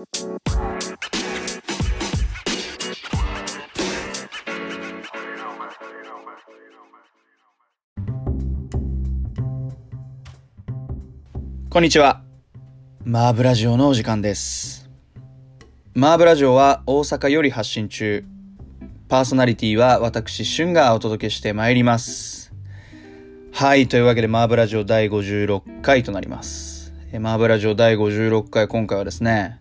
こんにちは。マーブラジオのお時間です。マーブラジオは大阪より発信中。パーソナリティは私、シュンがお届けしてまいります。はい、というわけでマーブラジオ第56回となります。マーブラジオ第56回、今回はですね、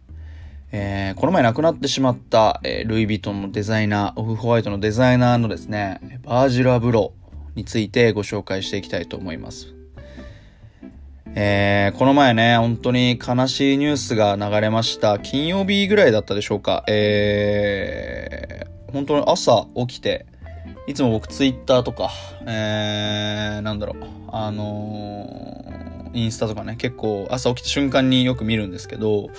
えーこの前亡くなってしまった、えールイ・ヴィトンのデザイナー、オフホワイトのデザイナーのですね、バージル・アブローについてご紹介していきたいと思います。えーこの前ね、本当に悲しいニュースが流れました。金曜日ぐらいだったでしょうか。えー、本当に朝起きて、いつも僕ツイッターとか、えー、なんだろう、あのーインスタとかね、結構朝起きた瞬間によく見るんですけど、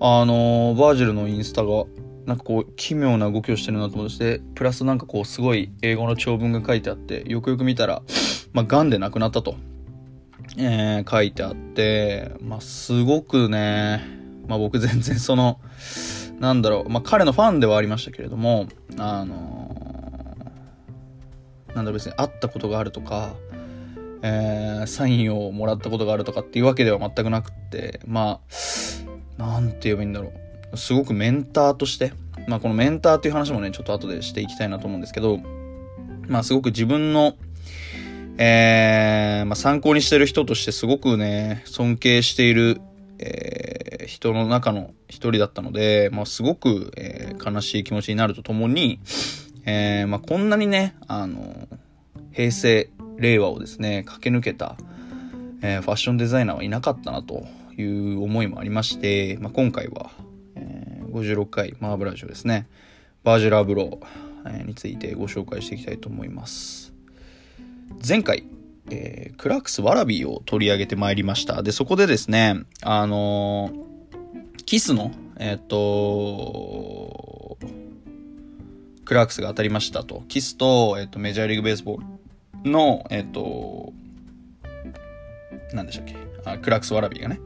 あのーバージルのインスタが、なんかこう、奇妙な動きをしてるなと思って、プラスなんかこう、すごい英語の長文が書いてあって、よくよく見たら、まあ、癌で亡くなったと。えー書いてあって、まあ、すごくね、まあ、僕全然その、なんだろう、まあ、彼のファンではありましたけれども、あのーなんだろう別に会ったことがあるとか、えーサインをもらったことがあるとかっていうわけでは全くなくって、まあ、なんて言えばいいんだろう。すごくメンターとして、まあ、このメンターっていう話もね、ちょっと後でしていきたいなと思うんですけど、まあ、すごく自分の、えーまあ、参考にしてる人としてすごくね、尊敬している、えー人の中の一人だったので、まあ、すごく、えー悲しい気持ちになるとともに、えーまあ、こんなにね、あの、平成、令和をですね、駆け抜けた、えーファッションデザイナーはいなかったなという思いもありまして、まあ、今回は、えー56回マーブラジオですね、ヴァージル・アブロー、えーについてご紹介していきたいと思います。前回、えークラークスワラビーを取り上げてまいりました。で、そこでですね、あのーKITH の、えっ、とクラークスが当たりましたと。 KITH と、えっ、と、メジャーリーグベースボールの、えっ、となんでしたっけ？クラークスワラビーがね、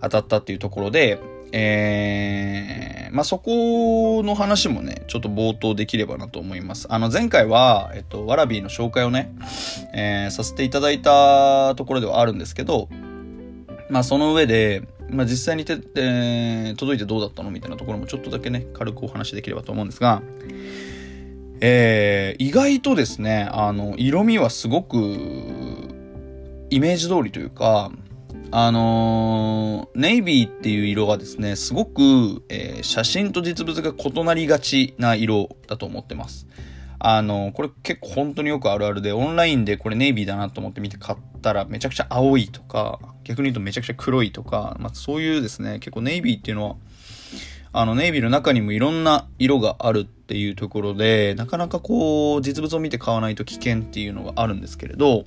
当たったっていうところで、えー、まあ、そこの話もね、ちょっと冒頭できればなと思います。あの、前回は、えっと、ワラビーの紹介をね、えーさせていただいたところではあるんですけど、まあ、その上で、まあ、実際にて、えー届いてどうだったのみたいなところもちょっとだけね、軽くお話できればと思うんですが、えー意外とですね、あの、色味はすごく、イメージ通りというか、あのーネイビーっていう色がですね、すごく、えー写真と実物が異なりがちな色だと思ってます。あのーこれ結構本当によくあるあるで、オンラインでこれネイビーだなと思って見て買ったらめちゃくちゃ青いとか、逆に言うとめちゃくちゃ黒いとか、まあそういうですね、結構ネイビーっていうのは、あの、ネイビーの中にもいろんな色があるっていうところで、なかなかこう、実物を見て買わないと危険っていうのがあるんですけれど、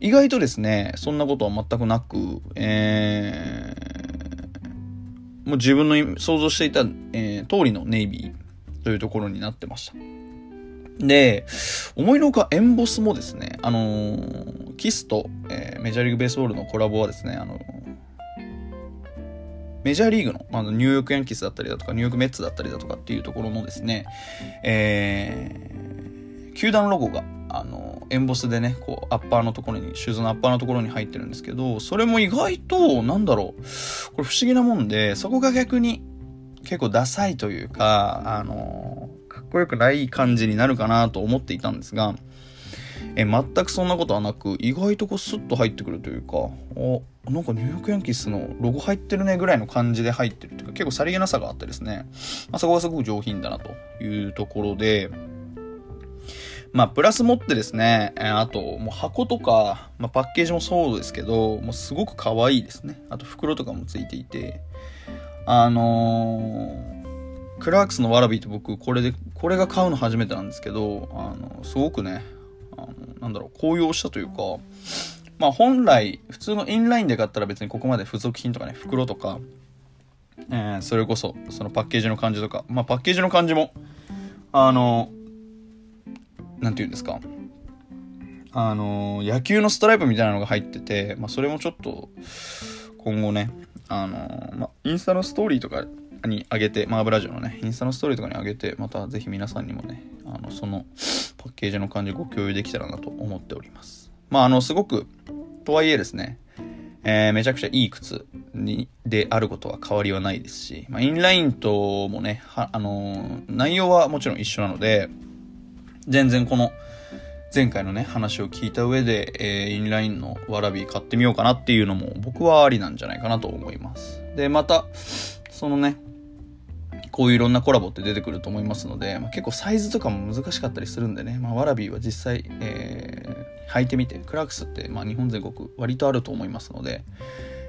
意外とですね、そんなことは全くなく、えー、もう自分の想像していた、えー通りのネイビーというところになってました。で、思いのほかエンボスもですね、あのーキスと、えーメジャーリーグベースボールのコラボはですね、あのメジャーリーグのあのニューヨークヤンキースだったりだとか、ニューヨークメッツだったりだとかっていうところのですね、えー、球団ロゴが、あの、エンボスでね、こう、アッパーのところに、シューズのアッパーのところに入ってるんですけど、それも意外と、なんだろう、これ不思議なもんで、そこが逆に結構ダサいというか、あの、かっこよくない感じになるかなと思っていたんですが、え全くそんなことはなく意外とこうスッと入ってくるというかおなんかニューヨークヤンキースのロゴ入ってるねぐらいの感じで入ってるというか結構さりげなさがあってですね、まあ、そこがすごく上品だなというところでまあプラス持ってですねあともう箱とか、まあ、パッケージもそうですけどもうすごく可愛いですね。あと袋とかもついていて。あのークラークスのワラビーって僕これでこれが買うの初めてなんですけどあのすごくねあのなんだろう高揚したというかまあ本来普通のインラインで買ったら別にここまで付属品とかね袋とか、えーそれこそそのパッケージの感じとかまあパッケージの感じもあのなんて言うんですか？あの野球のストライプみたいなのが入ってて、まあ、それもちょっと今後ねあのま、インスタのストーリーとかに上げて、マーブラジオのね、インスタのストーリーとかに上げて、またぜひ皆さんにもね、あの、そのパッケージの感じご共有できたらなと思っております。まあ、あの、すごく、とはいえですね、えー、めちゃくちゃいい靴に、であることは変わりはないですし、まあ、インラインともね、あの、内容はもちろん一緒なので、全然この、前回のね、話を聞いた上で、えー、インラインのわらび買ってみようかなっていうのも僕はありなんじゃないかなと思います。で、また、そのね、こういういろんなコラボって出てくると思いますので、まあ、結構サイズとかも難しかったりするんでね、まあ、ワラビーは実際、えー、履いてみて、クラークスって、まあ、日本全国割とあると思いますので、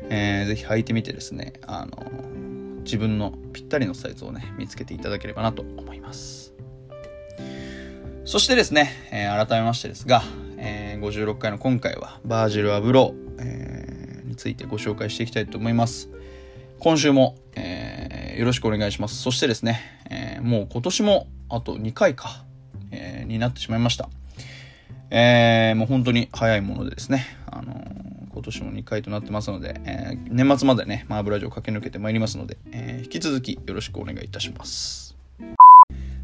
えー、ぜひ履いてみてですね、あの、自分のぴったりのサイズをね、見つけていただければなと思います。そしてですね、えー、改めましてですが、えー、56回の今回はバージル・アブロー、えー、についてご紹介していきたいと思います。今週も、えー、よろしくお願いします。そしてですね、えー、もう今年もあと2回か、えー、になってしまいました。えー、もう本当に早いものでですね、あのー、今年も2回となってますので、えー、年末までね、マーブラジオ駆け抜けてまいりますので、えー、引き続きよろしくお願いいたします。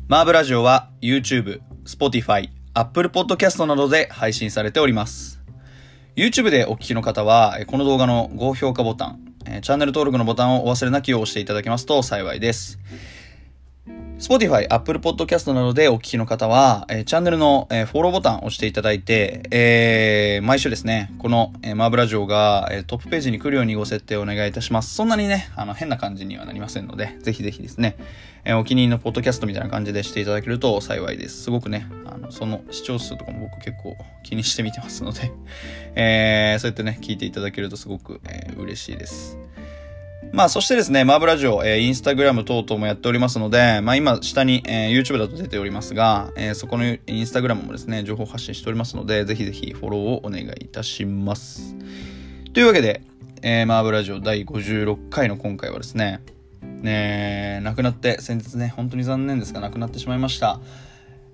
マーブラジオは YouTube、Spotify、Apple Podcast などで配信されております。YouTube でお聞きの方は、この動画の高評価ボタン、チャンネル登録のボタンをお忘れなきを押していただけますと幸いです。Spotify、Apple Podcast などでお聞きの方は、え、チャンネルの、え、フォローボタンを押していただいて、えー、毎週ですね、この、え、マーブラ城が、え、トップページに来るようにご設定をお願いいたします。そんなにね、あの、変な感じにはなりませんので、ぜひぜひですね、えー、お気に入りのポッドキャストみたいな感じでしていただけると幸いです。すごくね、あの、その視聴数とかも僕結構気にしてみてますので、えー、そうやってね、聞いていただけるとすごく、えー、嬉しいです。まあ、そしてですね、マーブラジオ、えー、インスタグラム等々もやっておりますので、まあ、今、下に、えー、YouTube だと出ておりますが、えー、そこのインスタグラムもですね、情報発信しておりますので、ぜひぜひフォローをお願いいたします。というわけで、えー、マーブラジオ第56回の今回はですね、ね亡くなって、先日ね、本当に残念ですが、亡くなってしまいました。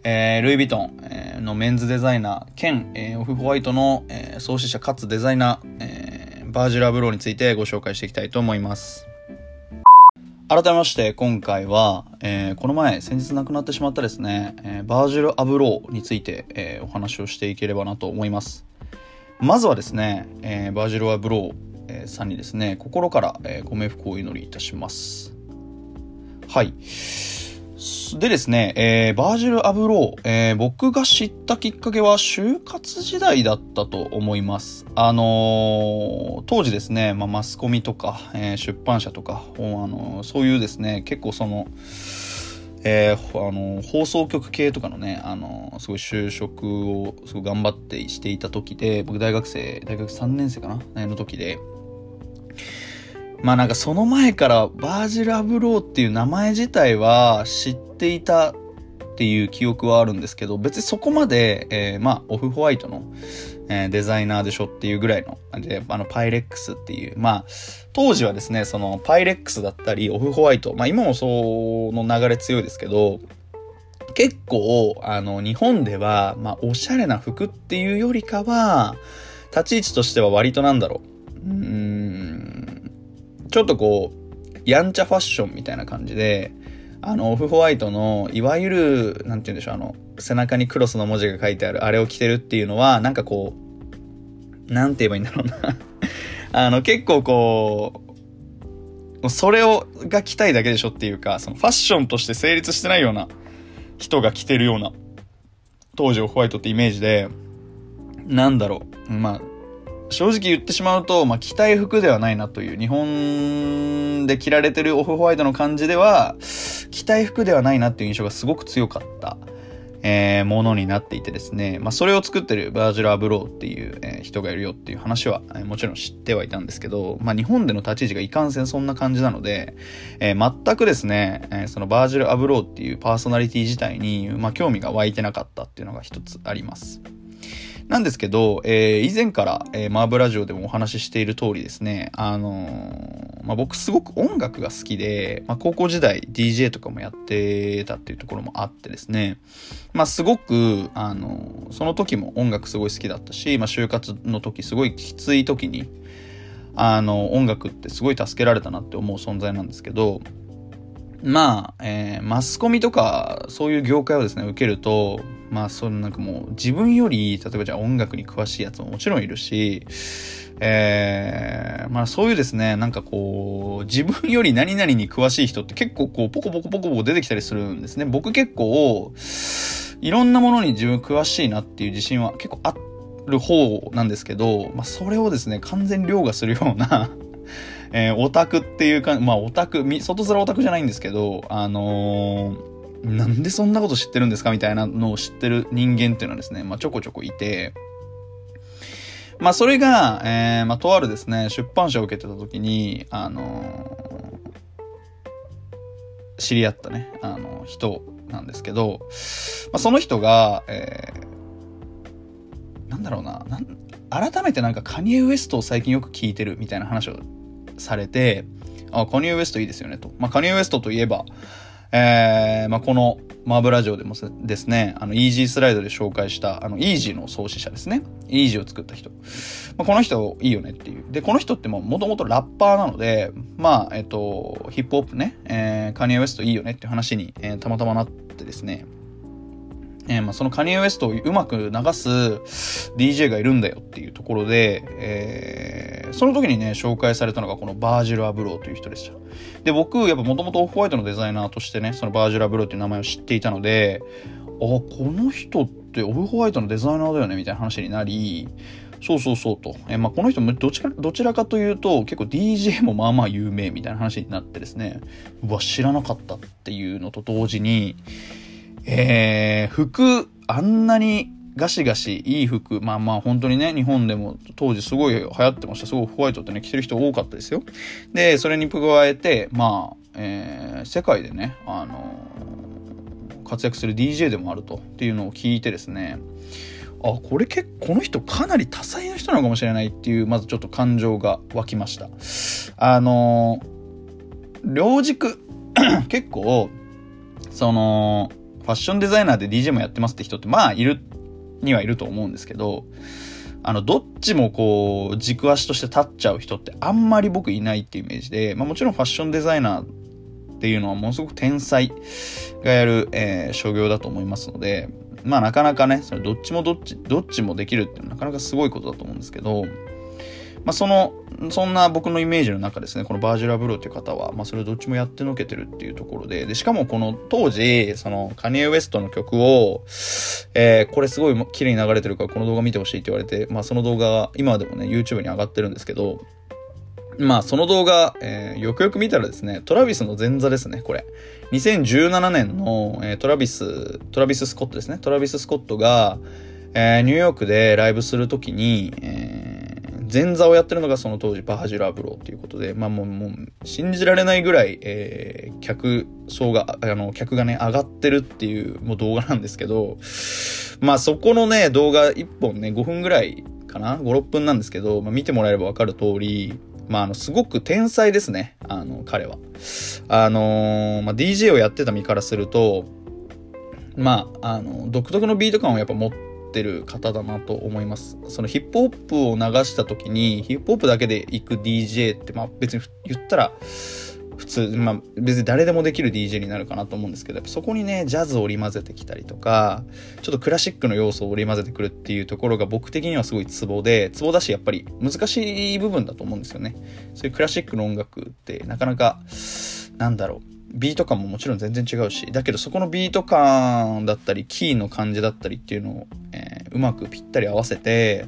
えー、ルイ・ヴィトン、えー、のメンズデザイナー兼、えー、オフホワイトの、えー、創始者かつデザイナー、えーバージュラブローについてご紹介していきたいと思います。改めまして今回は、えー、この前先日亡くなってしまったですね、えー、バージル・アブローについて、えー、お話をしていければなと思います。まずはですね、えバージル・アブロー、えさんにですね、心から、えご冥福をお祈りいたします。はい。でですね、えー、バージル・アブロー、えー、僕が知ったきっかけは就活時代だったと思います。あのー、当時ですね、まあ、マスコミとか、えー、出版社とか、あのそういうですね、結構その、えー、あの放送局系とかのね、あのすごい就職をすごい頑張ってしていた時で、僕大学生、大学3年生かなの時で、まあなんかその前からバージル・アブローっていう名前自体は知っていたっていう記憶はあるんですけど、別にそこまで、えー、まあオフホワイトの、えー、デザイナーでしょっていうぐらいの、で、あのパイレックスっていう、まあ当時はですね、そのパイレックスだったりオフホワイト、まあ今もその流れ強いですけど、結構、あの、日本では、まあ、おしゃれな服っていうよりかは、立ち位置としては割となんだろう。うん、ちょっとこう、やんちゃファッションみたいな感じで、あの、オフホワイトの、いわゆる、なんて言うんでしょう、あの、背中にクロスの文字が書いてある、あれを着てるっていうのは、なんかこう、なんて言えばいいんだろうな。あの、結構こう、それを、が着たいだけでしょっていうか、そのファッションとして成立してないような人が着てるような、当時 Off-White ってイメージで、なんだろう、まあ、正直言ってしまうと、まあ、着たい服ではないなという、日本で着られてる Off-White の感じでは、着たい服ではないなっていう印象がすごく強かった、えー、ものになっていてですね、まあ、それを作ってるヴァージル・アブローっていう、えー、人がいるよっていう話は、えー、もちろん知ってはいたんですけど、まあ、日本での立ち位置がいかんせんそんな感じなので、えー、全くですね、えー、そのヴァージル・アブローっていうパーソナリティ自体に、まあ、興味が湧いてなかったっていうのが一つあります。なんですけど、えー、以前から、えー、マーブラジオでもお話ししている通りですね、あのー、まあ、僕すごく音楽が好きで、まあ、高校時代 DJ とかもやってたっていうところもあってですね、まあ、すごく、あのその時も音楽すごい好きだったし、まあ、就活の時すごいきつい時に、あの、音楽ってすごい助けられたなって思う存在なんですけど、まあ、えー、マスコミとか、そういう業界をですね、受けると、まあ、そのなんかもう、自分より、例えばじゃあ音楽に詳しいやつももちろんいるし、えー、まあそういうですね、なんかこう、自分より何々に詳しい人って結構こう、ポコポコポコポコ出てきたりするんですね。僕結構、いろんなものに自分詳しいなっていう自信は結構ある方なんですけど、まあそれをですね、完全凌駕するようなえー、オタクっていうか、まあオタク、外面オタクじゃないんですけど、あのー、なんでそんなこと知ってるんですかみたいなのを知ってる人間っていうのはですね、まあちょこちょこいて、まあそれが、えー、まあとあるですね、出版社を受けてた時に、あのー、知り合ったね、あの、人なんですけど、まあその人が、えー、なんだろうな、なん改めてなんかカニエ・ウエストを最近よく聞いてるみたいな話をされて、あ、カニエ・ウエストいいですよねと。まあカニエ・ウエストといえば、えー、まあ、このマーブラジオでもですね、あの、イージースライドで紹介した、あの、イージーの創始者ですね。イージーを作った人。まあ、この人いいよねっていう。で、この人ってもともとラッパーなので、まあ、えっと、ヒップホップね、えー、カニエ・ウエストいいよねっていう話に、えー、たまたまなってですね、えー、まあ、そのカニエ・ウエストをうまく流す DJ がいるんだよっていうところで、えー、その時にね、紹介されたのがこのバージル・アブローという人でした。で、僕、やっぱもともとオフホワイトのデザイナーとしてね、そのバージル・アブローっていう名前を知っていたので、あ、この人ってオフホワイトのデザイナーだよねみたいな話になり、そうそうそうと。えまあ、この人もどちらどちらかというと、結構 DJ もまあまあ有名みたいな話になってですね、うわ、知らなかったっていうのと同時に、えー、服、あんなにガシガシいい服、まあまあ本当にね、日本でも当時すごい流行ってました。すごいホワイトってね、着てる人多かったですよ。で、それに加えて、まあ、えー、世界でね、あのー、活躍する DJ でもあるとっていうのを聞いてですね、あ、これ結構、この人かなり多彩な人なのかもしれないっていう、まずちょっと感情が湧きました。あのー、両軸、結構、その、ファッションデザイナーで DJ もやってますって人ってまあいるにはいると思うんですけど、あの、どっちもこう、軸足として立っちゃう人ってあんまり僕いないっていうイメージで、まあもちろんファッションデザイナーっていうのはものすごく天才がやる、えー、商業だと思いますので、まあなかなかね、それどっちもどっち、どっちもできるっていうのはなかなかすごいことだと思うんですけど、まあ、その、そんな僕のイメージの中ですね、このバージュラ・ブローっていう方は、まあ、それをどっちもやってのけてるっていうところで、で、しかもこの当時、その、カニエ・ウエストの曲を、えー、これすごい綺麗に流れてるからこの動画見てほしいって言われて、まあ、その動画、今でもね、YouTube に上がってるんですけど、まあ、その動画、えー、よくよく見たらですね、トラビスの前座ですね、これ。2017年の、えー、トラビス、トラビス・スコットですね。トラビス・スコットが、えー、ニューヨークでライブするときに、えー前座をやってるのがその当時バージュラ・ブローっていうことで、まあもう、もう信じられないぐらい、えー、客層が、あの、客がね、上がってるっていうもう動画なんですけど、まあそこのね、動画1本ね、5分ぐらいかな ?5、6分なんですけど、まあ見てもらえればわかる通り、まあ、あの、すごく天才ですね。あの、彼は。あのー、まあ、DJ をやってた身からすると、まあ、あの、独特のビート感をやっぱ持ってってる方だなと思います。そのヒップホップを流した時に、ヒップホップだけで行く DJ って、まあ別に言ったら、普通、まあ別に誰でもできる DJ になるかなと思うんですけど、そこにね、ジャズを織り交ぜてきたりとか、ちょっとクラシックの要素を織り交ぜてくるっていうところが僕的にはすごいツボで、ツボだしやっぱり難しい部分だと思うんですよね。そういうクラシックの音楽ってなかなか、なんだろう。ビート感ももちろん全然違うし、だけどそこのビート感だったり、キーの感じだったりっていうのを、えー、うまくぴったり合わせて、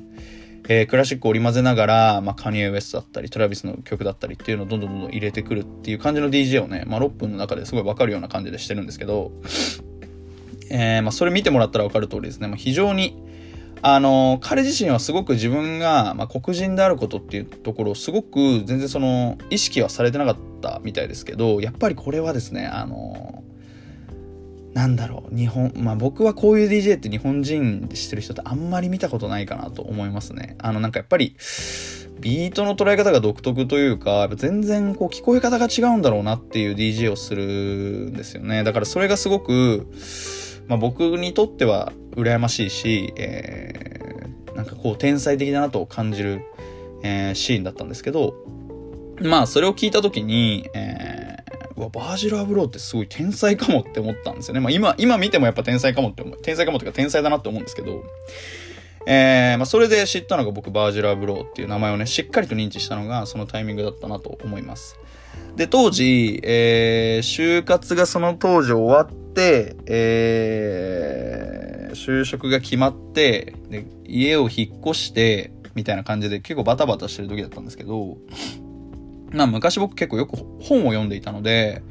えー、クラシックを織り交ぜながら、まあ、カニエ・ウエストだったり、トラビスの曲だったりっていうのをどんどんどんどん入れてくるっていう感じの DJ をね、まあ、6分の中ですごいわかるような感じでしてるんですけど、えー、まあ、それ見てもらったらわかる通りですね、まあ、非常に、あの、彼自身はすごく自分が、まあ、黒人であることっていうところをすごく全然その意識はされてなかったみたいですけど、やっぱりこれはですね、あの、なんだろう、日本、まあ僕はこういう DJ って日本人でしてる人ってあんまり見たことないかなと思いますね。あのなんかやっぱり、ビートの捉え方が独特というか、全然こう聞こえ方が違うんだろうなっていう DJ をするんですよね。だからそれがすごく、まあ僕にとっては羨ましいし、えー、なんかこう天才的だなと感じる、えー、シーンだったんですけど、まあ、それを聞いたときに、えー、わ、バージル・アブローってすごい天才かもって思ったんですよね。まあ今、今見てもやっぱ天才かもって思う、天才かもっていうか天才だなって思うんですけど、えー、まあそれで知ったのが僕、バージル・アブローっていう名前をね、しっかりと認知したのがそのタイミングだったなと思います。で、当時、えー、就活がその当時終わっ、えー、就職が決まって、で、家を引っ越して、みたいな感じで結構バタバタしてる時だったんですけど、まあ昔僕結構よく本を読んでいたので、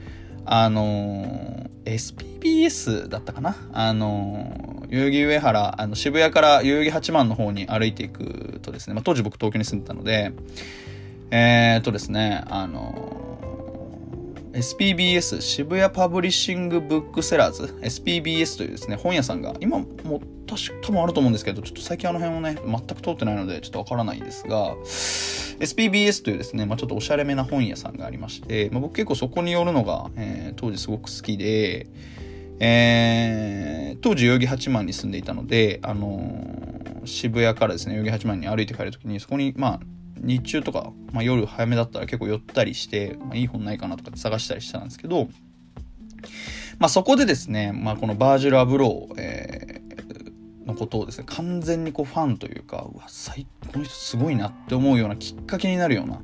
あのー、SPBS だったかな？あのー、代々木上原、あの渋谷から代々木八幡の方に歩いていくとですね、まあ当時僕東京に住んでたので、えー、っとですね、あの SPBS 渋谷パブリッシングブックセラーズ SPBS というですね本屋さんが今も確か多分あると思うんですけどちょっと最近あの辺をね全く通ってないのでちょっとわからないんですが SPBS というですね、まあ、ちょっとおしゃれめな本屋さんがありまして、まあ、僕結構そこに寄るのが、えー、当時すごく好きで、えー、当時代々木八幡に住んでいたので、あのー、渋谷からですね代々木八幡に歩いて帰るときにそこにまあ日中とか、まあ、夜早めだったら結構寄ったりして、まあ、いい本ないかなとかって探したりしたんですけど、まあ、そこでですね、まあ、このバージュル・アブロー、えー、のことをですね、完全にこうファンというか、うわ、最この人すごいなって思うようなきっかけになるような、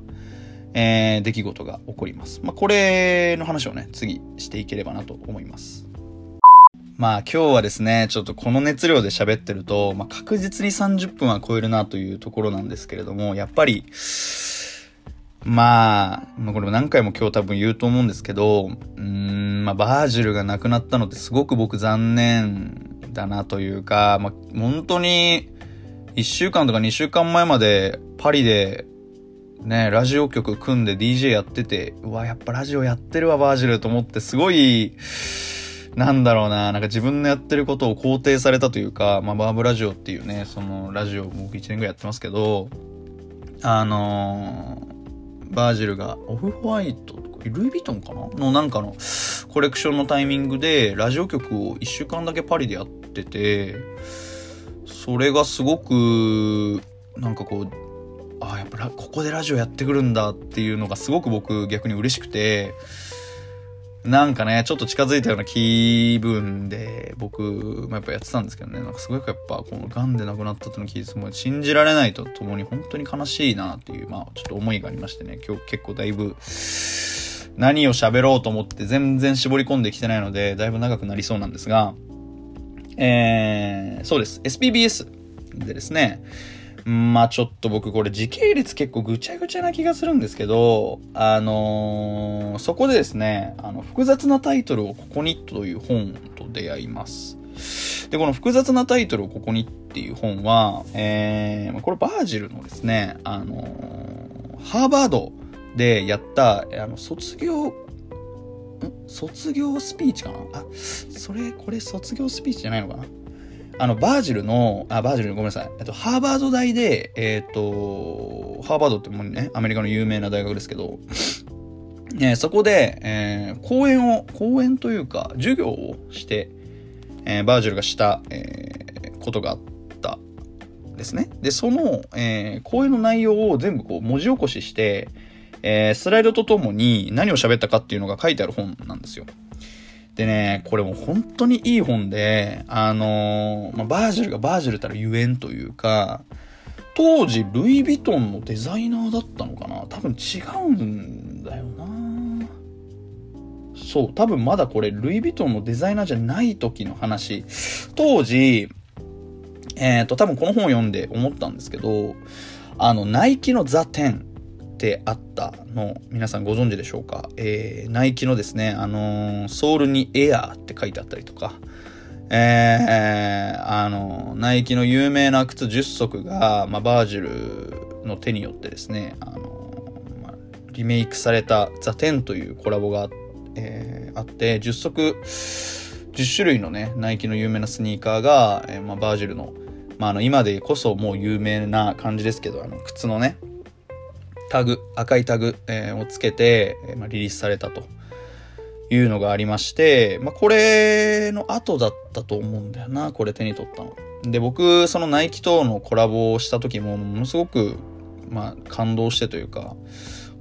えー、出来事が起こります。まあ、これの話をね、次していければなと思います。まあ今日はですね、ちょっとこの熱量で喋ってると、まあ確実に30分は超えるなというところなんですけれども、やっぱり、まあ、まあ、これも何回も今日多分言うと思うんですけど、うん、まあバージルが亡くなったのってすごく僕残念だなというか、まあ本当に1週間とか2週間前までパリでね、ラジオ局組んで DJ やってて、うわ、やっぱラジオやってるわ、バージルと思ってすごい、なんだろうな、なんか自分のやってることを肯定されたというか、まあ、バーブラジオっていうね、そのラジオ僕1年ぐらいやってますけど、あのー、バージルがオフホワイトとかルイ・ヴィトンかな？のなんかのコレクションのタイミングでラジオ局を1週間だけパリでやってて、それがすごく、なんかこう、ああ、やっぱここでラジオやってくるんだっていうのがすごく僕逆に嬉しくて、なんかね、ちょっと近づいたような気分で、僕、まあ、やっぱやってたんですけどね、なんかすごくやっぱ、この癌で亡くなったっていうのを聞いて、も信じられないとともに本当に悲しいなっていう、まあ、ちょっと思いがありましてね、今日結構だいぶ、何を喋ろうと思って全然絞り込んできてないので、だいぶ長くなりそうなんですが、えー、そうです。SPBS でですね、まあちょっと僕これ時系列結構ぐちゃぐちゃな気がするんですけど、あのー、そこでですね、あの、複雑なタイトルをここにという本と出会います。で、この複雑なタイトルをここにっていう本は、えー、これバージルのですね、あのー、ハーバードでやった、あの、卒業、卒業スピーチかな？あ、それ、これ卒業スピーチじゃないのかな？あの、バージルの、あ、バージルごめんなさい。えっと、ハーバード大で、えっ、と、ハーバードってもうね、アメリカの有名な大学ですけど、え、そこで、えー、講演を、講演というか、授業をして、えー、バージルがした、えー、ことがあったですね。で、その、えー、講演の内容を全部こう文字起こしして、えー、スライドとともに何を喋ったかっていうのが書いてある本なんですよ。でね、これも本当にいい本で、あの、まあ、バージルがバージルたらゆえんというか、当時ルイ・ヴィトンのデザイナーだったのかな？多分違うんだよな。そう、多分まだこれルイ・ヴィトンのデザイナーじゃない時の話。当時、えっ、ー、と、多分この本を読んで思ったんですけど、あの、ナイキのザ・テン。てあったの皆さんご存知でしょうか、えー、ナイキのですね、あのー、ソールにエアーって書いてあったりとか、えー、あのナイキの有名な靴10足が、まあ、バージルの手によってですね、あのまあ、リメイクされたザ・テンというコラボが、えー、あって、10足、10種類のね、ナイキの有名なスニーカーが、えー、まあ、バージルの、まあ、あの、今でこそもう有名な感じですけど、あの、靴のね、タグ、赤いタグ、えー、をつけて、え、まあ、リリースされたというのがありまして、まあ、これの後だったと思うんだよな、これ手に取ったの。で、僕、そのナイキとのコラボをした時も、ものすごくまあ、感動してというか、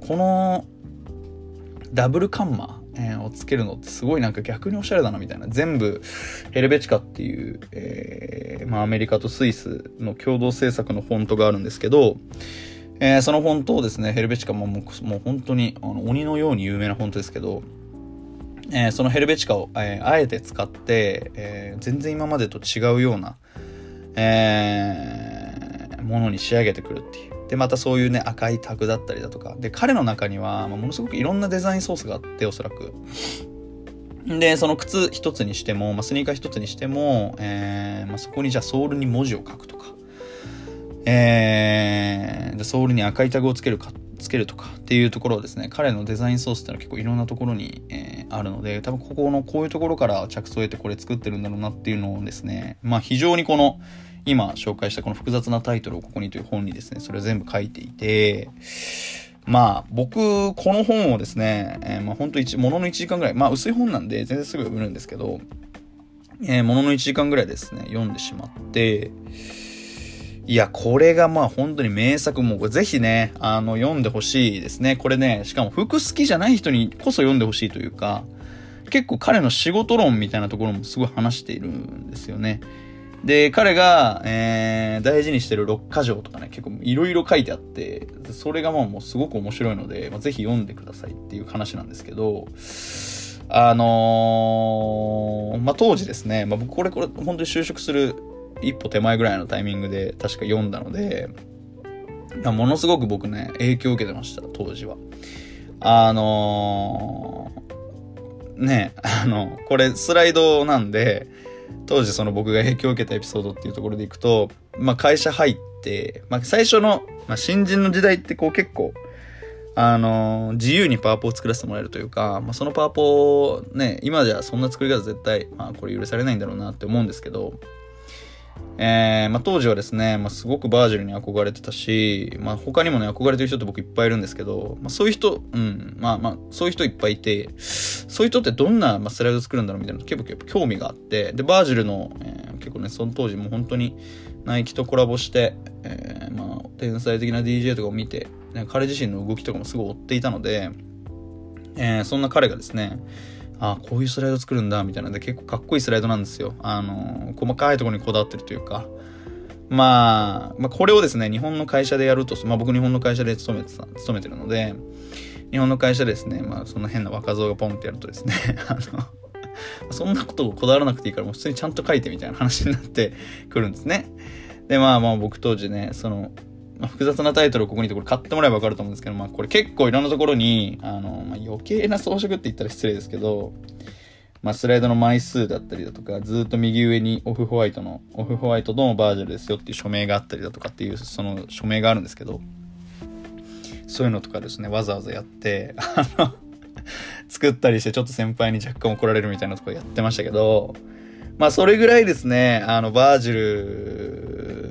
この、ダブルカンマ、をつけるのってすごいなんか逆におしゃれだなみたいな。全部ヘルベチカっていう、えー、まあアメリカとスイスの共同制作のフォントがあるんですけど、えー、そのフォントをですね、ヘルベチカももうもう本当にあの鬼のように有名なフォントですけど、えー、そのヘルベチカを、えー、あえて使って、えー、全然今までと違うような、えー、ものに仕上げてくるっていう。で、またそういうね、赤いタグだったりだとか。で、彼の中には、まあ、ものすごくいろんなデザインソースがあって、おそらく。で、その靴一つにしても、まあ、スニーカー一つにしても、えーまあ、そこにじゃあソールに文字を書くとか、えー、ソールに赤いタグをつけるか、つけるとかっていうところをですね、彼のデザインソースっていうのは結構いろんなところに、えー、あるので、多分ここのこういうところから着想を得てこれ作ってるんだろうなっていうのをですね、まあ非常にこの、今紹介したこの複雑なタイトルをここにという本にですね、それを全部書いていて、まあ、僕、この本をですね、えー、まあ本当一、ものの1時間ぐらい、まあ薄い本なんで全然すぐ読めるんですけど、えー、ものの1時間ぐらいですね、読んでしまって、いや、これがまあ本当に名作、もうぜひね、あの、読んでほしいですね。これね、しかも服好きじゃない人にこそ読んでほしいというか、結構彼の仕事論みたいなところもすごい話しているんですよね。で、彼が、えー、大事にしてる六箇条とかね、結構いろいろ書いてあって、それがまあもうすごく面白いので、まあ、ぜひ読んでくださいっていう話なんですけど、あのー、まあ、当時ですね、まあ、僕これ、これ、本当に就職する一歩手前ぐらいのタイミングで確か読んだので、ものすごく僕ね、影響を受けてました、当時は。あのー、ね、あの、これスライドなんで、当時その僕が影響を受けたエピソードっていうところでいくと、まあ会社入って、まあ最初の、まあ新人の時代ってこう結構、あのー、自由にパワポを作らせてもらえるというか、まあそのパワポね、今じゃそんな作り方絶対、まあこれ許されないんだろうなって思うんですけど、えー、まあ、当時はですね、まあ、すごくバージルに憧れてたし、まあ、他にもね、憧れてる人って僕いっぱいいるんですけど、まあ、そういう人、うん、まあまあ、そういう人いっぱいいて、そういう人ってどんな、まあ、スライド作るんだろうみたいな結構結構興味があって、で、バージルの、えー、結構ね、その当時も本当にナイキとコラボして、えー、まあ、天才的な DJ とかを見て、ね、彼自身の動きとかもすごい追っていたので、えー、そんな彼がですね、あこういうスライド作るんだみたいなんで結構かっこいいスライドなんですよ。あの細かいところにこだわってるというか。まあ、まあ、これをですね、日本の会社でやると、まあ僕日本の会社で勤めてた、勤めてるので、日本の会社ですね、まあその変な若造がポンってやるとですね、あの、そんなことをこだわらなくていいからもう普通にちゃんと書いてみたいな話になってくるんですね。で、まあまあ僕当時ね、その、複雑なタイトルをここにいてこれ買ってもらえばわかると思うんですけど、まあこれ結構いろんなところに、あの、まあ、余計な装飾って言ったら失礼ですけど、まあスライドの枚数だったりだとか、ずっと右上にオフホワイトの、オフホワイトのバージョンですよっていう署名があったりだとかっていう、その署名があるんですけど、そういうのとかですね、わざわざやって、あの 作ったりしてちょっと先輩に若干怒られるみたいなとこやってましたけど、まあそれぐらいですね、あのバージル、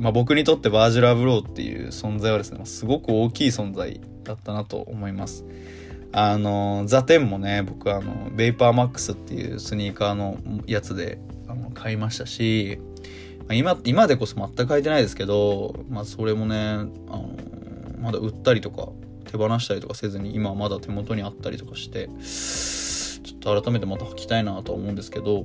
まあ僕にとってバージル・アブローっていう存在はですね、すごく大きい存在だったなと思います。あの、ザ・テンもね、僕あの、ベイパーマックスっていうスニーカーのやつであの買いましたし、今、今でこそ全く買えてないですけど、まあそれもね、あの、まだ売ったりとか、手放したりとかせずに今はまだ手元にあったりとかして、ちょっと改めてまた履きたいなとは思うんですけど、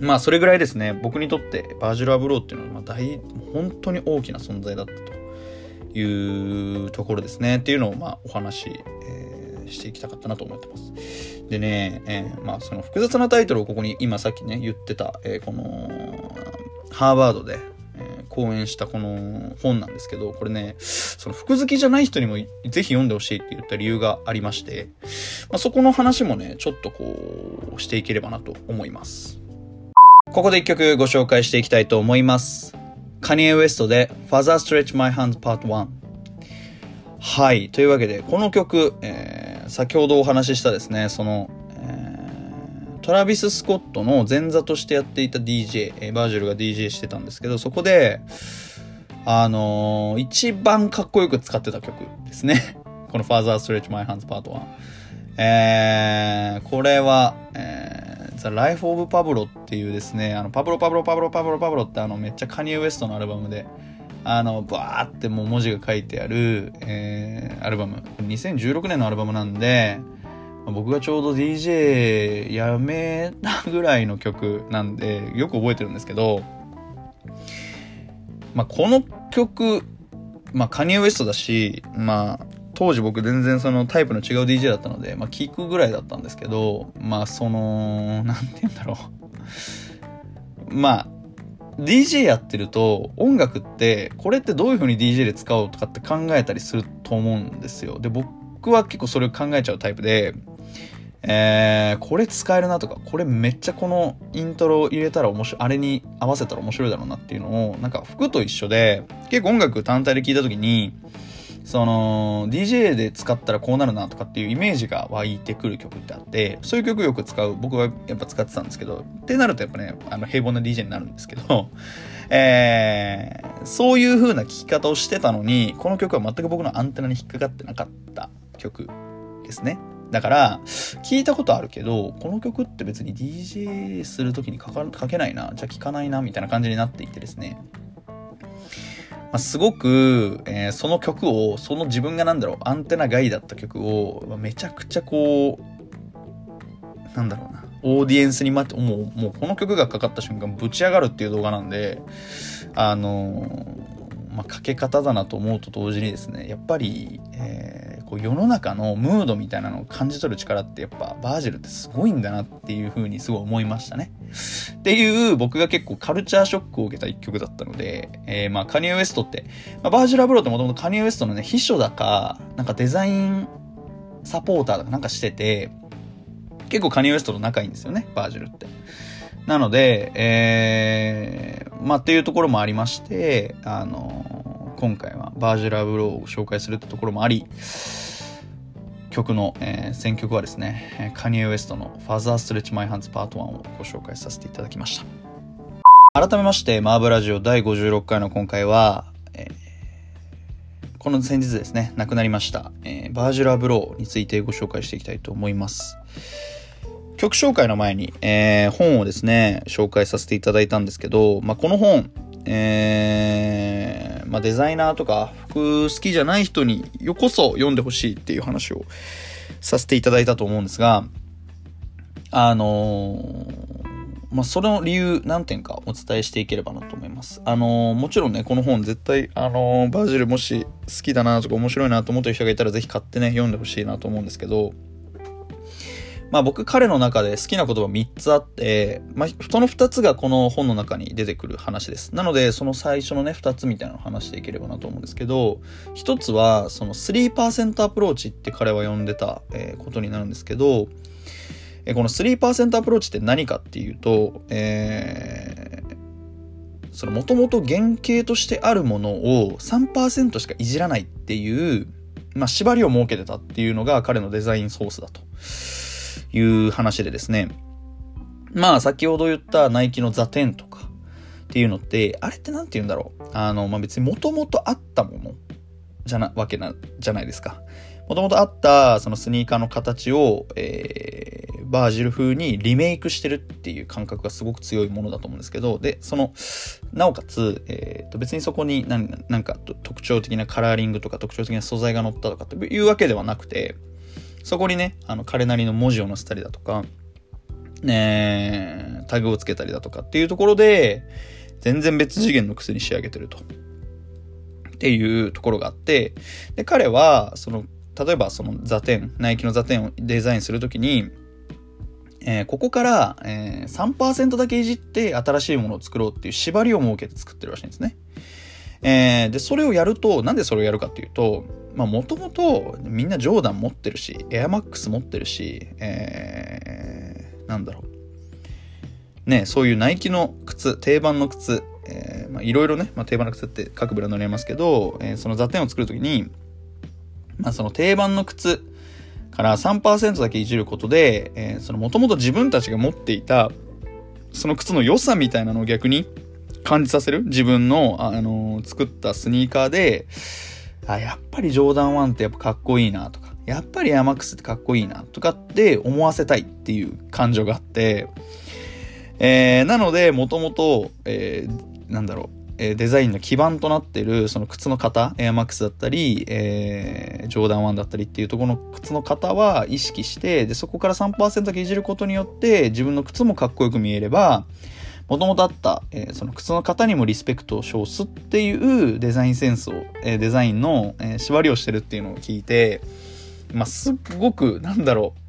まあそれぐらいですね、僕にとってヴァージル・アブローっていうのは大、本当に大きな存在だったというところですね。っていうのをまあお話、えー、していきたかったなと思ってます。でね、えー、まあその複雑なタイトルをここに今さっきね言ってた、えー、このハーバードでえ講演したこの本なんですけど、これね、その服好きじゃない人にもぜひ読んでほしいって言った理由がありまして、まあ、そこの話もね、ちょっとこう、していければなと思います。ここで一曲ご紹介していきたいと思います。カニエ・ウエストで Father Stretch My Hands Part 1。はい。というわけで、この曲、えー、先ほどお話ししたですね、その、トラビス・スコットの前座としてやっていた DJ、バージルが DJ してたんですけど、そこで、あのー、一番かっこよく使ってた曲ですね。この Father Stretch My Hands Part 1。えー、これは、えー、The Life of Pablo っていうですね、あの、パブロパブロパブロパブロパブロってあの、めっちゃカニエ・ウエストのアルバムで、あの、バーってもう文字が書いてある、えー、アルバム。2016年のアルバムなんで、僕がちょうど DJ やめたぐらいの曲なんで、よく覚えてるんですけど、まあ、この曲、まあ、カニエ・ウエストだし、まあ、当時僕全然そのタイプの違う DJ だったので、まあ、聞くぐらいだったんですけど、まあ、その、なんて言うんだろう。まあ、DJ やってると音楽ってこれってどういう風に DJ で使おうとかって考えたりすると思うんですよ。で、僕は結構それを考えちゃうタイプで、えー、これ使えるなとか、これめっちゃこのイントロ入れたら面白い、あれに合わせたら面白いだろうなっていうのを、なんか服と一緒で、結構音楽単体で聴いた時に、その、DJ で使ったらこうなるなとかっていうイメージが湧いてくる曲ってあって、そういう曲よく使う、僕はやっぱ使ってたんですけど、ってなるとやっぱね、あの平凡な DJ になるんですけど、えー、そういう風な聴き方をしてたのに、この曲は全く僕のアンテナに引っかかってなかった曲ですね。だから、聞いたことあるけど、この曲って別に DJ するときにかかけないな、じゃあ聴かないな、みたいな感じになっていてですね。あ、すごく、えー、その曲を、その自分が何だろう、アンテナ外だった曲を、めちゃくちゃこう、なんだろうな、オーディエンスに待って、もう、もうこの曲がかかった瞬間、ぶち上がるっていう動画なんで、あのー、まあ、かけ方だなと思うと同時にですね、やっぱり、えーこう世の中のムードみたいなのを感じ取る力ってやっぱバージルってすごいんだなっていう風にすごい思いましたね。っていう僕が結構カルチャーショックを受けた一曲だったので、えー、まあカニエ・ウエストって、まあ、バージル・アブローってもともとカニエ・ウエストのね、秘書だか、なんかデザインサポーターとかなんかしてて、結構カニエ・ウエストと仲いいんですよね、バージルって。なので、えー、まあっていうところもありまして、あの今回はバージュラブローを紹介するってところもあり、曲の、えー、選曲はですね、カニエ・ウエストの Father Stretch My Hands Part 1をご紹介させていただきました。改めまして、マーブラジオ第56回の今回は、えー、この先日ですね、亡くなりました、えー、バージュラ・ブローについてご紹介していきたいと思います。曲紹介の前に、えー、本をですね、紹介させていただいたんですけど、まあ、この本、えー、まあ、デザイナーとか服好きじゃない人によこそ読んでほしいっていう話をさせていただいたと思うんですが、あのー、まあ、その理由何点かお伝えしていければなと思います。あのー、もちろんね、この本絶対、あの、バジルもし好きだなとか面白いなと思ってる人がいたらぜひ買ってね、読んでほしいなと思うんですけど、まあ僕彼の中で好きな言葉3つあって、まあその2つがこの本の中に出てくる話です。なのでその最初のね2つみたいなのを話していければなと思うんですけど、1つはその3%アプローチって彼は呼んでた、ことになるんですけど、この3%アプローチって何かっていうと、えー、そのもともと原型としてあるものを3%しかいじらないっていう、まあ、縛りを設けてたっていうのが彼のデザインソースだと。いう話でですね。まあ、先ほど言ったナイキのザ・テンとかっていうのって、あれって何て言うんだろう。あの、まあ、別にもともとあったものじゃな、わけな、じゃないですか。もともとあったそのスニーカーの形を、えー、バージル風にリメイクしてるっていう感覚がすごく強いものだと思うんですけど、で、その、なおかつ、えー、と別にそこに何なんか特徴的なカラーリングとか特徴的な素材が載ったとかっていうわけではなくて、そこにね、あの、彼なりの文字を載せたりだとか、ねタグをつけたりだとかっていうところで、全然別次元の靴に仕上げてると。っていうところがあって、で、彼は、その、例えばその座点、ナイキの座点をデザインするときに、えー、ここから、えー、3%だけいじって新しいものを作ろうっていう縛りを設けて作ってるらしいんですね。えー、で、それをやると、なんでそれをやるかっていうと、まあもともとみんなジョーダン持ってるし、エアマックス持ってるし、えー、なんだろう。ね、そういうナイキの靴、定番の靴、えー、まあいろいろね、まあ定番の靴って各ブランドにありますけど、えー、その座点を作るときに、まあその定番の靴から3%だけいじることで、えー、そのもともと自分たちが持っていた、その靴の良さみたいなのを逆に感じさせる自分の、あのー、作ったスニーカーで、あ、やっぱりジョーダン1ってやっぱかっこいいなとか、やっぱりエアマックスってかっこいいなとかって思わせたいっていう感情があって、えー、なので、もともと、えー、なんだろう、えデザインの基盤となっている、その靴の型、エアマックスだったり、えー、ジョーダン1だったりっていうところの靴の型は意識して、で、そこから3%だけいじることによって、自分の靴もかっこよく見えれば、もともとあった、えー、その靴の型にもリスペクトを称すっていうデザインセンスを、えー、デザインの、えー、縛りをしてるっていうのを聞いて、まあ、すっごく、なんだろう、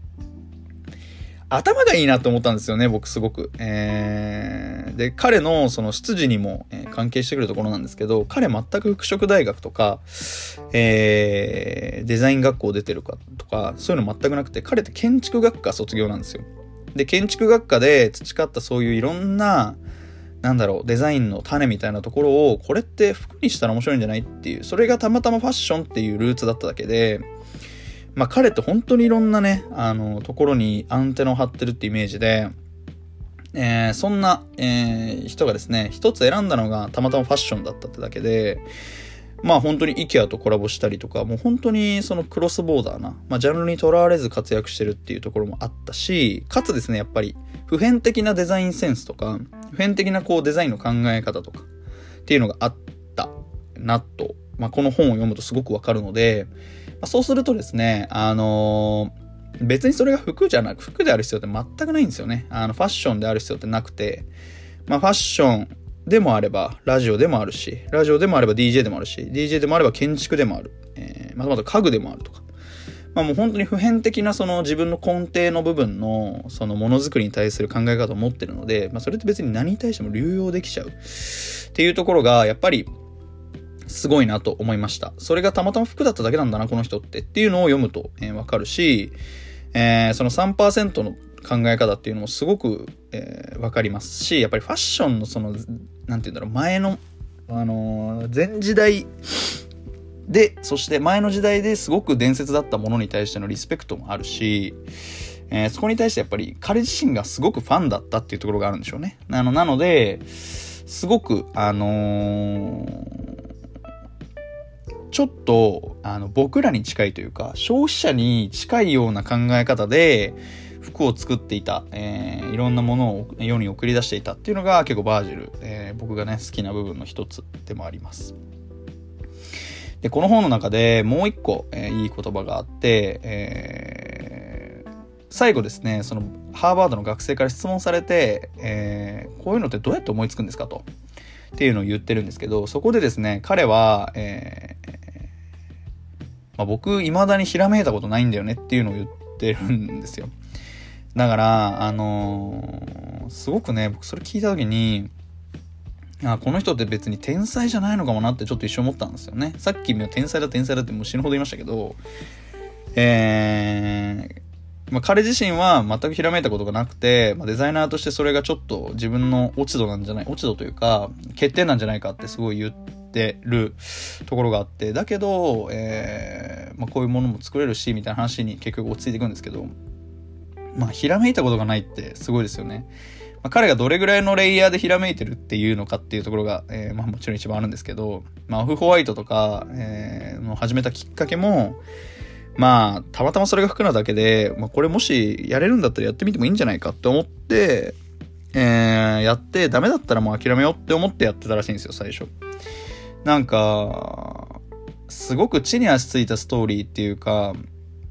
頭がいいなと思ったんですよね、僕すごく。えー、で、彼のその出自にも、えー、関係してくるところなんですけど、彼全く服飾大学とか、えー、デザイン学校出てるかとか、そういうの全くなくて、彼って建築学科卒業なんですよ。で、建築学科で培ったそういういろんな、なんだろう、デザインの種みたいなところを、これって服にしたら面白いんじゃないっていう、それがたまたまファッションっていうルーツだっただけで、まあ彼って本当にいろんなね、あの、ところにアンテナを張ってるってイメージで、えー、そんな、えー、人がですね、一つ選んだのがたまたまファッションだったってだけで、まあ本当に IKEA とコラボしたりとか、もう本当にそのクロスボーダーな、まあジャンルにとらわれず活躍してるっていうところもあったし、かつですね、やっぱり普遍的なデザインセンスとか、普遍的なこうデザインの考え方とかっていうのがあったなと、まあこの本を読むとすごくわかるので、まあ、そうするとですね、あのー、別にそれが服じゃなく、服である必要って全くないんですよね。あの、ファッションである必要ってなくて、まあ、ファッションでもあれば、ラジオでもあるし、ラジオでもあれば DJ でもあるし、DJ でもあれば建築でもある。えー、またまた家具でもあるとか。まあもう本当に普遍的なその自分の根底の部分のそのものづくりに対する考え方を持ってるので、まあそれって別に何に対しても流用できちゃうっていうところがやっぱりすごいなと思いました。それがたまたま服だっただけなんだな、この人ってっていうのを読むとわ、えー、かるし、えー、その3%の考え方っていうのもすごく、えー、わかりますし、やっぱりファッションのその、なんて言うんだろう、前の、あのー、前時代で、そして前の時代ですごく伝説だったものに対してのリスペクトもあるし、えー、そこに対してやっぱり彼自身がすごくファンだったっていうところがあるんでしょうね。なのなので、すごく、あのー、ちょっと、あの、僕らに近いというか、消費者に近いような考え方で、服を作っていた、えー、いろんなものを世に送り出していたっていうのが結構バージル、えー、僕がね、好きな部分の一つでもあります。で、この本の中でもう一個、えー、いい言葉があって、えー、最後ですね、その、ハーバードの学生から質問されて、えー、こういうのってどうやって思いつくんですかと。っていうのを言ってるんですけど、そこでですね、彼は、えまあ、僕、未だにひらめいたことないんだよねっていうのを言ってるんですよ。だから、あのー、すごくね、僕それ聞いた時に、あこの人って別に天才じゃないのかもなってちょっと一瞬思ったんですよね。さっきも天才だ天才だってもう死ぬほど言いましたけど、えー、まあ、彼自身は全くひらめいたことがなくて、まあ、デザイナーとしてそれがちょっと自分の落ち度なんじゃない、落ち度というか、欠点なんじゃないかってすごい言ってるところがあって、だけど、えー、まあ、こういうものも作れるし、みたいな話に結局落ち着いていくんですけど、まあ、ひらめいたことがないってすごいですよね。まあ、彼がどれぐらいのレイヤーでひらめいてるっていうのかっていうところが、えー、まあ、もちろん一番あるんですけど、まあ、オフホワイトとか、えー、の始めたきっかけも、まあ、たまたまそれが服なだけで、まあ、これもしやれるんだったらやってみてもいいんじゃないかって思って、えー、やってダメだったらもう諦めようって思ってやってたらしいんですよ、最初。なんか、すごく地に足ついたストーリーっていうか、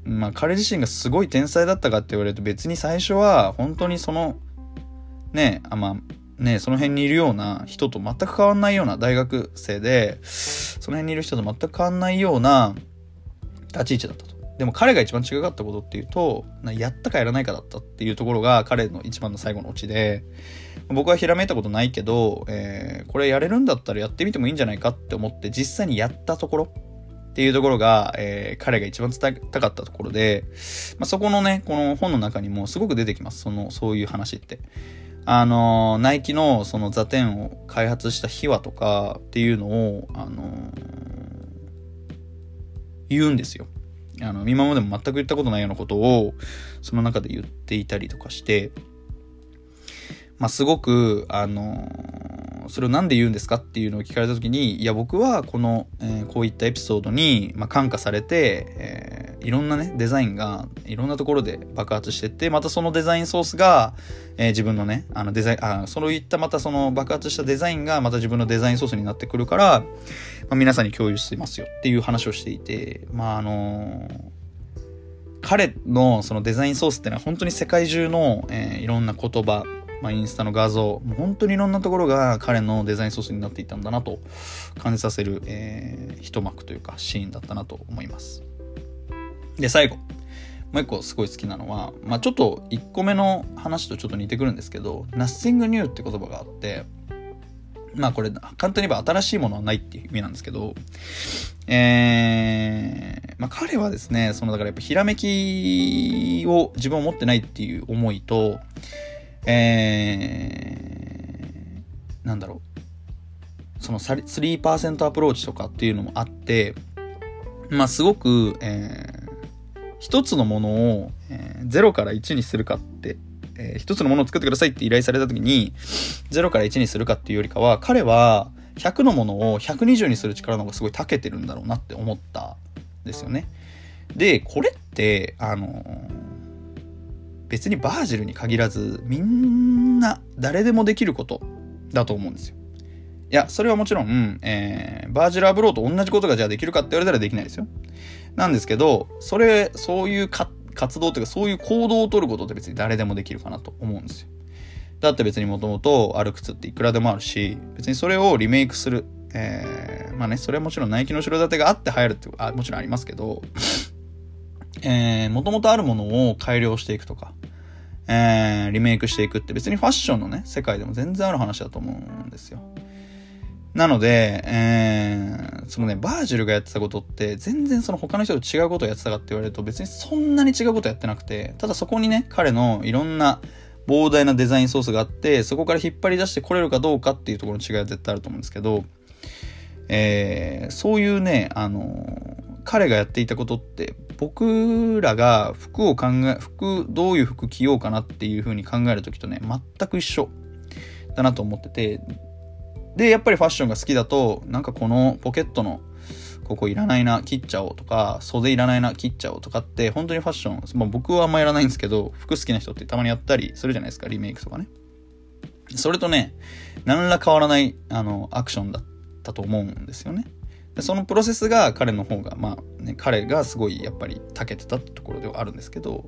まあ彼自身がすごい天才だったかって言われると別に最初は本当にその、ね、あまあ、ね、その辺にいるような人と全く変わんないような大学生で、その辺にいる人と全く変わんないような立ち位置だったと。でも彼が一番違かったことっていうと、やったかやらないかだったっていうところが彼の一番の最後のオチで、僕はひらめいたことないけど、えー、これやれるんだったらやってみてもいいんじゃないかって思って実際にやったところっていうところが、えー、彼が一番伝えたかったところで、まあ、そこのね、この本の中にもすごく出てきます。その、そういう話って。あの、ナイキのその座点を開発した秘話とかっていうのを、あの言うんですよ。あの、今までも全く言ったことないようなことを、その中で言っていたりとかして、まあ、すごく、あのそれを何で言うんですかっていうのを聞かれた時に、いや、僕はこの、えー、こういったエピソードに、まあ、感化されて、えー、いろんなね、デザインがいろんなところで爆発してって、またそのデザインソースが、えー、自分のね、あのデザイン、あ、そういったまたその爆発したデザインがまた自分のデザインソースになってくるから、まあ、皆さんに共有してますよっていう話をしていて、まああの、彼のそのデザインソースっていうのは本当に世界中の、えー、いろんな言葉、まあ、インスタの画像、もう本当にいろんなところが彼のデザインソースになっていたんだなと感じさせる、えー、一幕というかシーンだったなと思います。で、最後。もう一個すごい好きなのは、まあ、ちょっと1個目の話とちょっと似てくるんですけど、nothing new って言葉があって、まあこれ簡単に言えば新しいものはないっていう意味なんですけど、えー、まあ彼はですね、そのだからやっぱひらめきを自分は持ってないっていう思いと、えー、なんだろう、その3%アプローチとかっていうのもあって、まあすごく、えー、一つのものを、えー、0から1にするかって、えー、一つのものを作ってくださいって依頼された時に、0から1にするかっていうよりかは、彼は100のものを120にする力の方がすごい長けてるんだろうなって思ったんですよね。で、これって、あのー別にバージルに限らずみんな誰でもできることだと思うんですよ。いや、それはもちろん、えー、バージル・アブローと同じことがじゃあできるかって言われたらできないですよ。なんですけど、それ、そういう活動というか、そういう行動をとることって別に誰でもできるかなと思うんですよ。だって別にもともとある靴っていくらでもあるし、別にそれをリメイクする。えー、まあね、それはもちろんナイキの後ろ盾があって流行るってあもちろんありますけど、えー、もともとあるものを改良していくとか、えー、リメイクしていくって別にファッションのね、世界でも全然ある話だと思うんですよ。なので、えー、そのね、バージルがやってたことって、全然その他の人と違うことをやってたかって言われると、別にそんなに違うことやってなくて、ただそこにね、彼のいろんな膨大なデザインソースがあって、そこから引っ張り出してこれるかどうかっていうところの違いは絶対あると思うんですけど、えー、そういうね、あの、彼がやっていたことって、僕らが服を考え、服、どういう服着ようかなっていう風に考えるときとね、全く一緒だなと思ってて、で、やっぱりファッションが好きだと、なんかこのポケットのここいらないな、切っちゃおうとか、袖いらないな、切っちゃおうとかって、本当にファッション、まあ、僕はあんまやらないんですけど、服好きな人ってたまにやったりするじゃないですか、リメイクとかね。それとね、何ら変わらない、あの、アクションだったと思うんですよね。でそのプロセスが彼の方が、まあね、彼がすごいやっぱり長けてたってところではあるんですけど、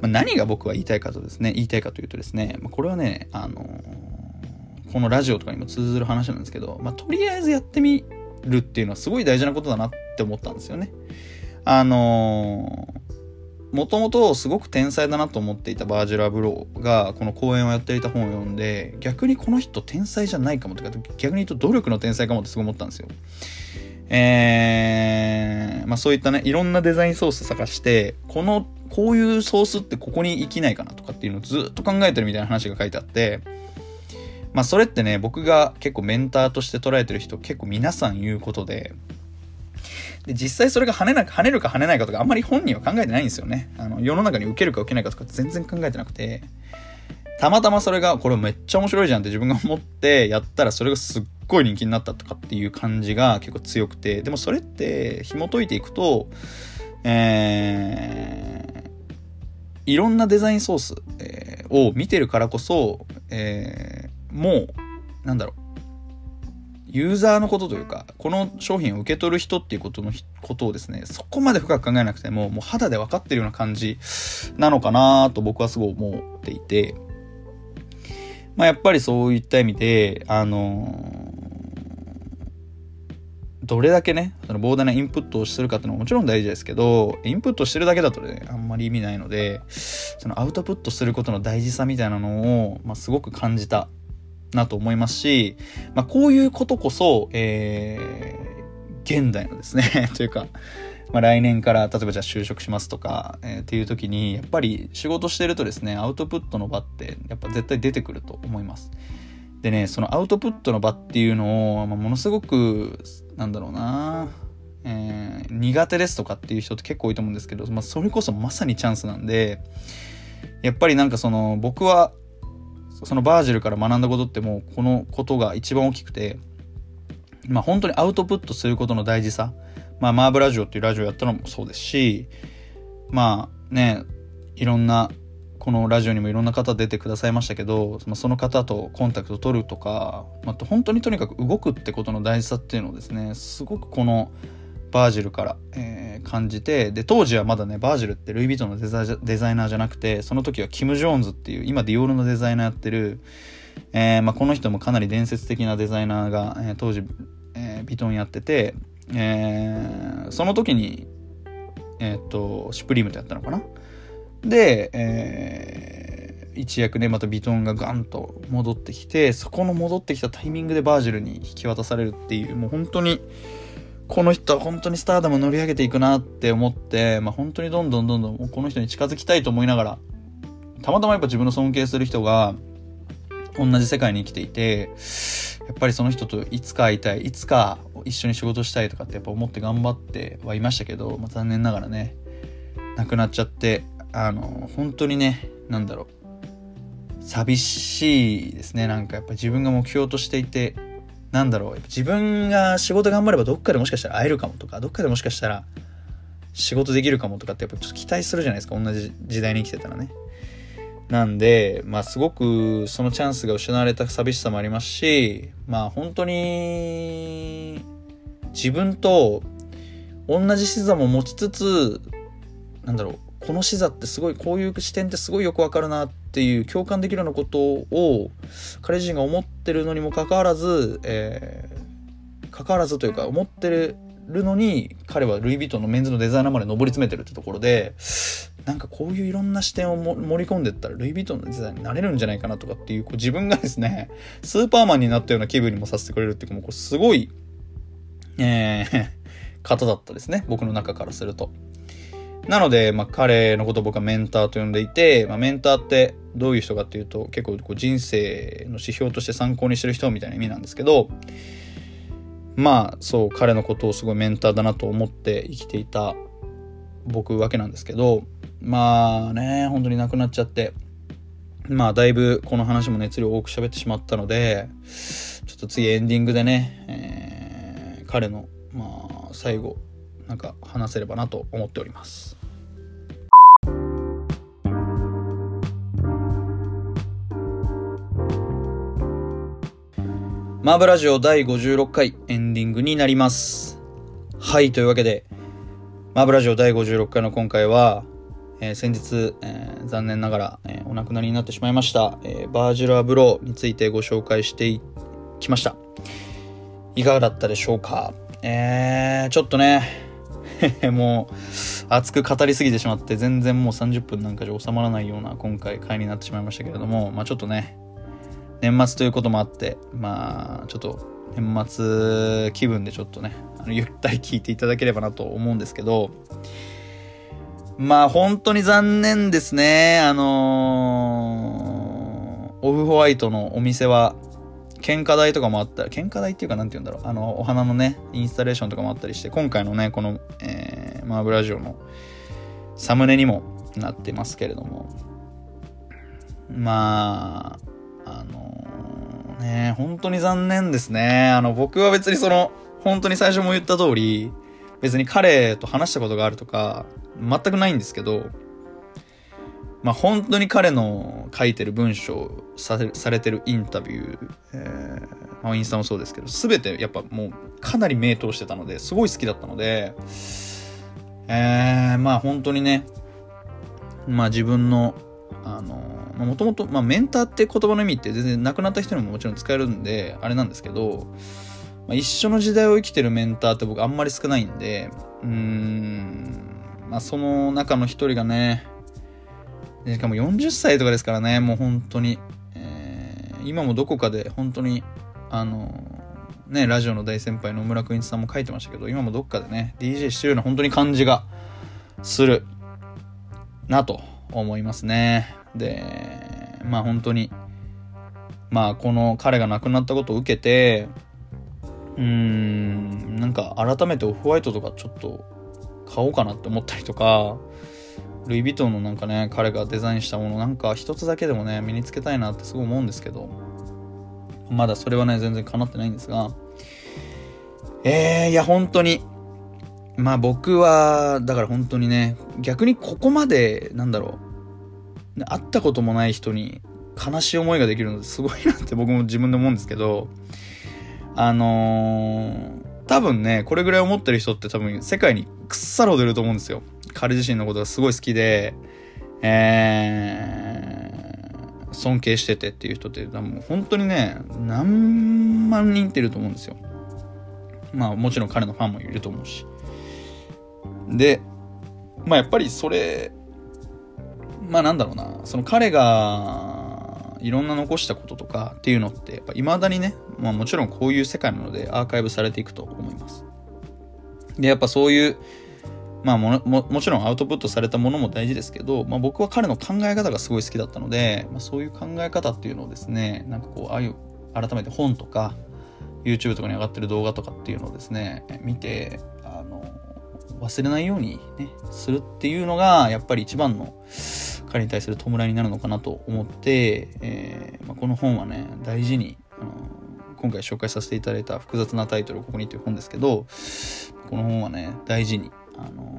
まあ、何が僕は言いたいかとですね、言いたいかというとですね、まあ、これはね、あのー、このラジオとかにも通ずる話なんですけど、まあ、とりあえずやってみるっていうのはすごい大事なことだなって思ったんですよね。あのーもともとすごく天才だなと思っていたバージュラ・ブローがこの講演をやっていた本を読んで逆にこの人天才じゃないかもとか逆に言うと努力の天才かもってすごい思ったんですよ。えー、まあそういったね、いろんなデザインソース探して、この、こういうソースってここに生きないかなとかっていうのをずっと考えてるみたいな話が書いてあって、まあそれってね、僕が結構メンターとして捉えてる人結構皆さん言うことで、で、実際それが跳ねな跳ねるか跳ねないかとかあんまり本人は考えてないんですよね。あの、世の中に受けるか受けないかとか全然考えてなくて、たまたまそれが、これめっちゃ面白いじゃんって自分が思ってやったらそれがすっごい人気になったとかっていう感じが結構強くて、でもそれって紐解いていくと、えー、いろんなデザインソース、えー、を見てるからこそ、えー、もう、なんだろう、ユーザーのことというか、この商品を受け取る人っていうことの、ことをですね、そこまで深く考えなくても、もう肌で分かってるような感じなのかなと僕はすごい思っていて、まあやっぱりそういった意味で、あのどれだけね、その膨大なインプットをするかっていうのももちろん大事ですけど、インプットしてるだけだとね、あんまり意味ないので、そのアウトプットすることの大事さみたいなのを、まあ、すごく感じたなと思いますし、まあ、こういうことこそ、えー、現代のですね というか、まあ、来年から例えばじゃあ就職しますとか、えー、っていう時にやっぱり仕事してるとですねアウトプットの場ってやっぱ絶対出てくると思います。でねそのアウトプットの場っていうのを、まあ、ものすごくなんだろうなえー、苦手ですとかっていう人って結構多いと思うんですけど、まあ、それこそまさにチャンスなんでやっぱりなんかその僕はそのバージルから学んだことってもうこのことが一番大きくてまあ本当にアウトプットすることの大事さまあ、マーブラジオっていうラジオやったのもそうですし、まあね、いろんな、このラジオにもいろんな方出てくださいましたけど、その方とコンタクト取るとか、まあ、本当にとにかく動くってことの大事さっていうのをですね、すごくこのバージルから、えー、感じて、で、当時はまだね、バージルってルイ・ヴィトンのデザデザイナーじゃなくて、その時はキム・ジョーンズっていう、今ディオールのデザイナーやってる、えー、まあ、この人もかなり伝説的なデザイナーが、えー、当時、えー、ヴィトンやってて、えー、その時に、えー、と、シュプリームとやったのかな？で、えー、一躍ね、またビトンがガンと戻ってきて、そこの戻ってきたタイミングでバージルに引き渡されるっていう、もう本当に、この人は本当にスターダム乗り上げていくなって思って、まあ、本当にどんどんどんどんこの人に近づきたいと思いながら、たまたまやっぱ自分の尊敬する人が、同じ世界に生きていて、やっぱりその人といつか会いたい、いつか一緒に仕事したいとかってやっぱ思って頑張ってはいましたけど、まあ、残念ながらね、亡くなっちゃって、あの、本当にね、なんだろう、寂しいですね。なんかやっぱ自分が目標としていて、なんだろう、自分が仕事頑張ればどっかでもしかしたら会えるかもとか、どっかでもしかしたら仕事できるかもとかってやっぱちょっと期待するじゃないですか、同じ時代に生きてたらね。なんで、まあすごくそのチャンスが失われた寂しさもありますし、まあ本当に自分と同じ視座も持ちつつ、なんだろう、この視座ってすごい、こういう視点ってすごいよくわかるなっていう共感できるようなことを彼自身が思ってるのにもかかわらず、えー、かかわらずというか思ってるるのに彼はルイ・ヴィトンのメンズのデザイナーまで上り詰めてるってところでなんかこういういろんな視点を盛り込んでったらルイ・ヴィトンのデザインになれるんじゃないかなとかっていうこう自分がですねスーパーマンになったような気分にもさせてくれるっていうかもうこれすごいえー方だったですね僕の中からすると。なので、まあ、彼のことを僕はメンターと呼んでいて、まあ、メンターってどういう人かっていうと結構こう人生の指標として参考にしてる人みたいな意味なんですけどまあそう彼のことをすごいメンターだなと思って生きていた僕わけなんですけどまあね本当に亡くなっちゃってまあだいぶこの話も熱量多く喋ってしまったのでちょっと次エンディングでね、えー、彼のまあ最後なんか話せればなと思っております。マーブラジオ第56回エンディングになります。はい、というわけで、マーブラジオ第56回の今回は、えー、先日、えー、残念ながら、えー、お亡くなりになってしまいました、えバージュラブローについてご紹介してきました。いかがだったでしょうか？えー、ちょっとね、もう、熱く語りすぎてしまって、全然もう30分なんかじゃ収まらないような今回回になってしまいましたけれども、まあちょっとね、年末ということもあって、まあ、ちょっと年末気分でちょっとね、あのゆったり聞いていただければなと思うんですけど、まあ本当に残念ですね。あのー、オフホワイトのお店は、喧嘩台とかもあったり、喧嘩台っていうかなんて言うんだろう、あの、お花のね、インスタレーションとかもあったりして、今回のね、この、えー、マーブラジオのサムネにもなってますけれども、まあ、ね、本当に残念ですね。あの、僕は別にその、本当に最初も言った通り、別に彼と話したことがあるとか、全くないんですけど、まあ本当に彼の書いてる文章さされてるインタビュー、えー、ま、インスタもそうですけど、すべてやっぱもうかなり名答してたので、すごい好きだったので、えー、まあ本当にね、まあ自分の、あのもともと、まあ、メンターって言葉の意味って全然亡くなった人にももちろん使えるんで、あれなんですけど、まあ、一緒の時代を生きてるメンターって僕あんまり少ないんで、うーん、まあ、その中の一人がね、しかも40歳とかですからね、もう本当に、えー、今もどこかで本当に、あの、ね、ラジオの大先輩の村君一さんも書いてましたけど、今もどっかでね、DJ してるような本当に感じがするなと思いますね。で、まあ本当に、まあこの彼が亡くなったことを受けて、うーん、なんか改めてオフホワイトとかちょっと買おうかなって思ったりとか、ルイ・ヴィトンのなんかね、彼がデザインしたものなんか一つだけでもね、身につけたいなってすごい思うんですけど、まだそれはね、全然叶ってないんですが、えー、いや本当に、まあ僕は、だから本当にね、逆にここまで、なんだろう、会ったこともない人に悲しい思いができるのですごいなって僕も自分で思うんですけど、あのー、多分ね、これぐらい思ってる人って多分世界にくっさらほどいると思うんですよ。彼自身のことがすごい好きで、えー、尊敬しててっていう人って、多分本当にね、何万人っていると思うんですよ。まあもちろん彼のファンもいると思うし。で、まあやっぱりそれ、まあなんだろうな、その彼がいろんな残したこととかっていうのって、やっぱ未だにね、まあもちろんこういう世界なのでアーカイブされていくと思います。で、やっぱそういう、まあもももちろんアウトプットされたものも大事ですけど、まあ僕は彼の考え方がすごい好きだったので、まあ、そういう考え方っていうのをですね、なんかこう、ああいう改めて本とか、YouTube とかに上がってる動画とかっていうのをですね、見て、忘れないようにね、するっていうのが、やっぱり一番の彼に対する弔いになるのかなと思って、えーまあ、この本はね、大事に、あの今回紹介させていただいた複雑なタイトル、ここにという本ですけど、この本はね、大事に、あの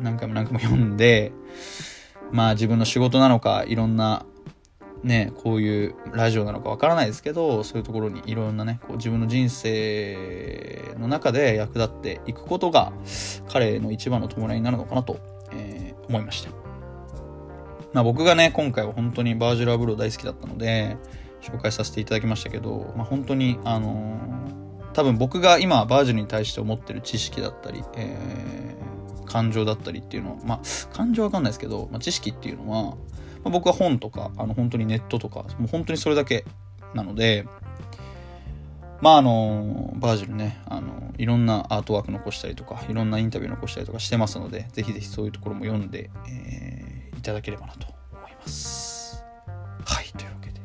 何回も何回も読んで、まあ自分の仕事なのか、いろんなね、こういうラジオなのかわからないですけど、そういうところにいろんなね、こう自分の人生の中で役立っていくことが、彼の一番の弔いになるのかなと、えー、思いました。まあ僕がね、今回は本当にヴァージル・アブロー大好きだったので、紹介させていただきましたけど、まあ本当に、あのー、多分僕が今ヴァージルに対して思ってる知識だったり、えー、感情だったりっていうのは、まあ感情わかんないですけど、まあ、知識っていうのは、まあ、僕は本とか、あの、本当にネットとか、もう本当にそれだけなので、まああの、バージルね、あの、いろんなアートワーク残したりとか、いろんなインタビュー残したりとかしてますので、ぜひぜひそういうところも読んで、えー、いただければなと思います。はい、というわけで、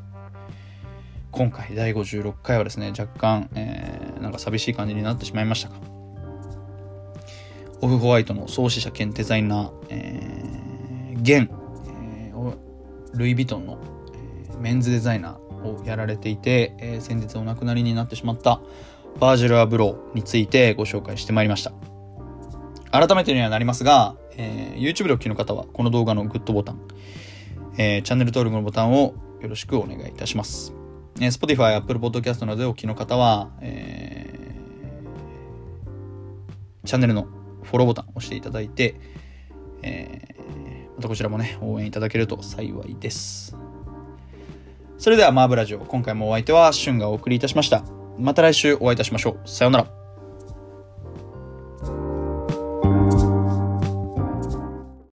今回第56回はですね、若干、えー、なんか寂しい感じになってしまいましたか。オフホワイトの創始者兼デザイナー、えー、現ルイ・ヴィトンの、えー、メンズデザイナーをやられていて、えー、先日お亡くなりになってしまったバージル・アブローについてご紹介してまいりました。改めてにはなりますが、えー、YouTube でお聞きの方はこの動画のグッドボタン、えー、チャンネル登録のボタンをよろしくお願いいたします。えー、Spotify、Apple Podcast などでお聞きの方は、えー、チャンネルのフォローボタンを押していただいて、えまたこちらもね、応援いただけると幸いです。それではマーブラジオ、今回もお相手はシュンがお送りいたしました。また来週お会いいたしましょう。さようなら。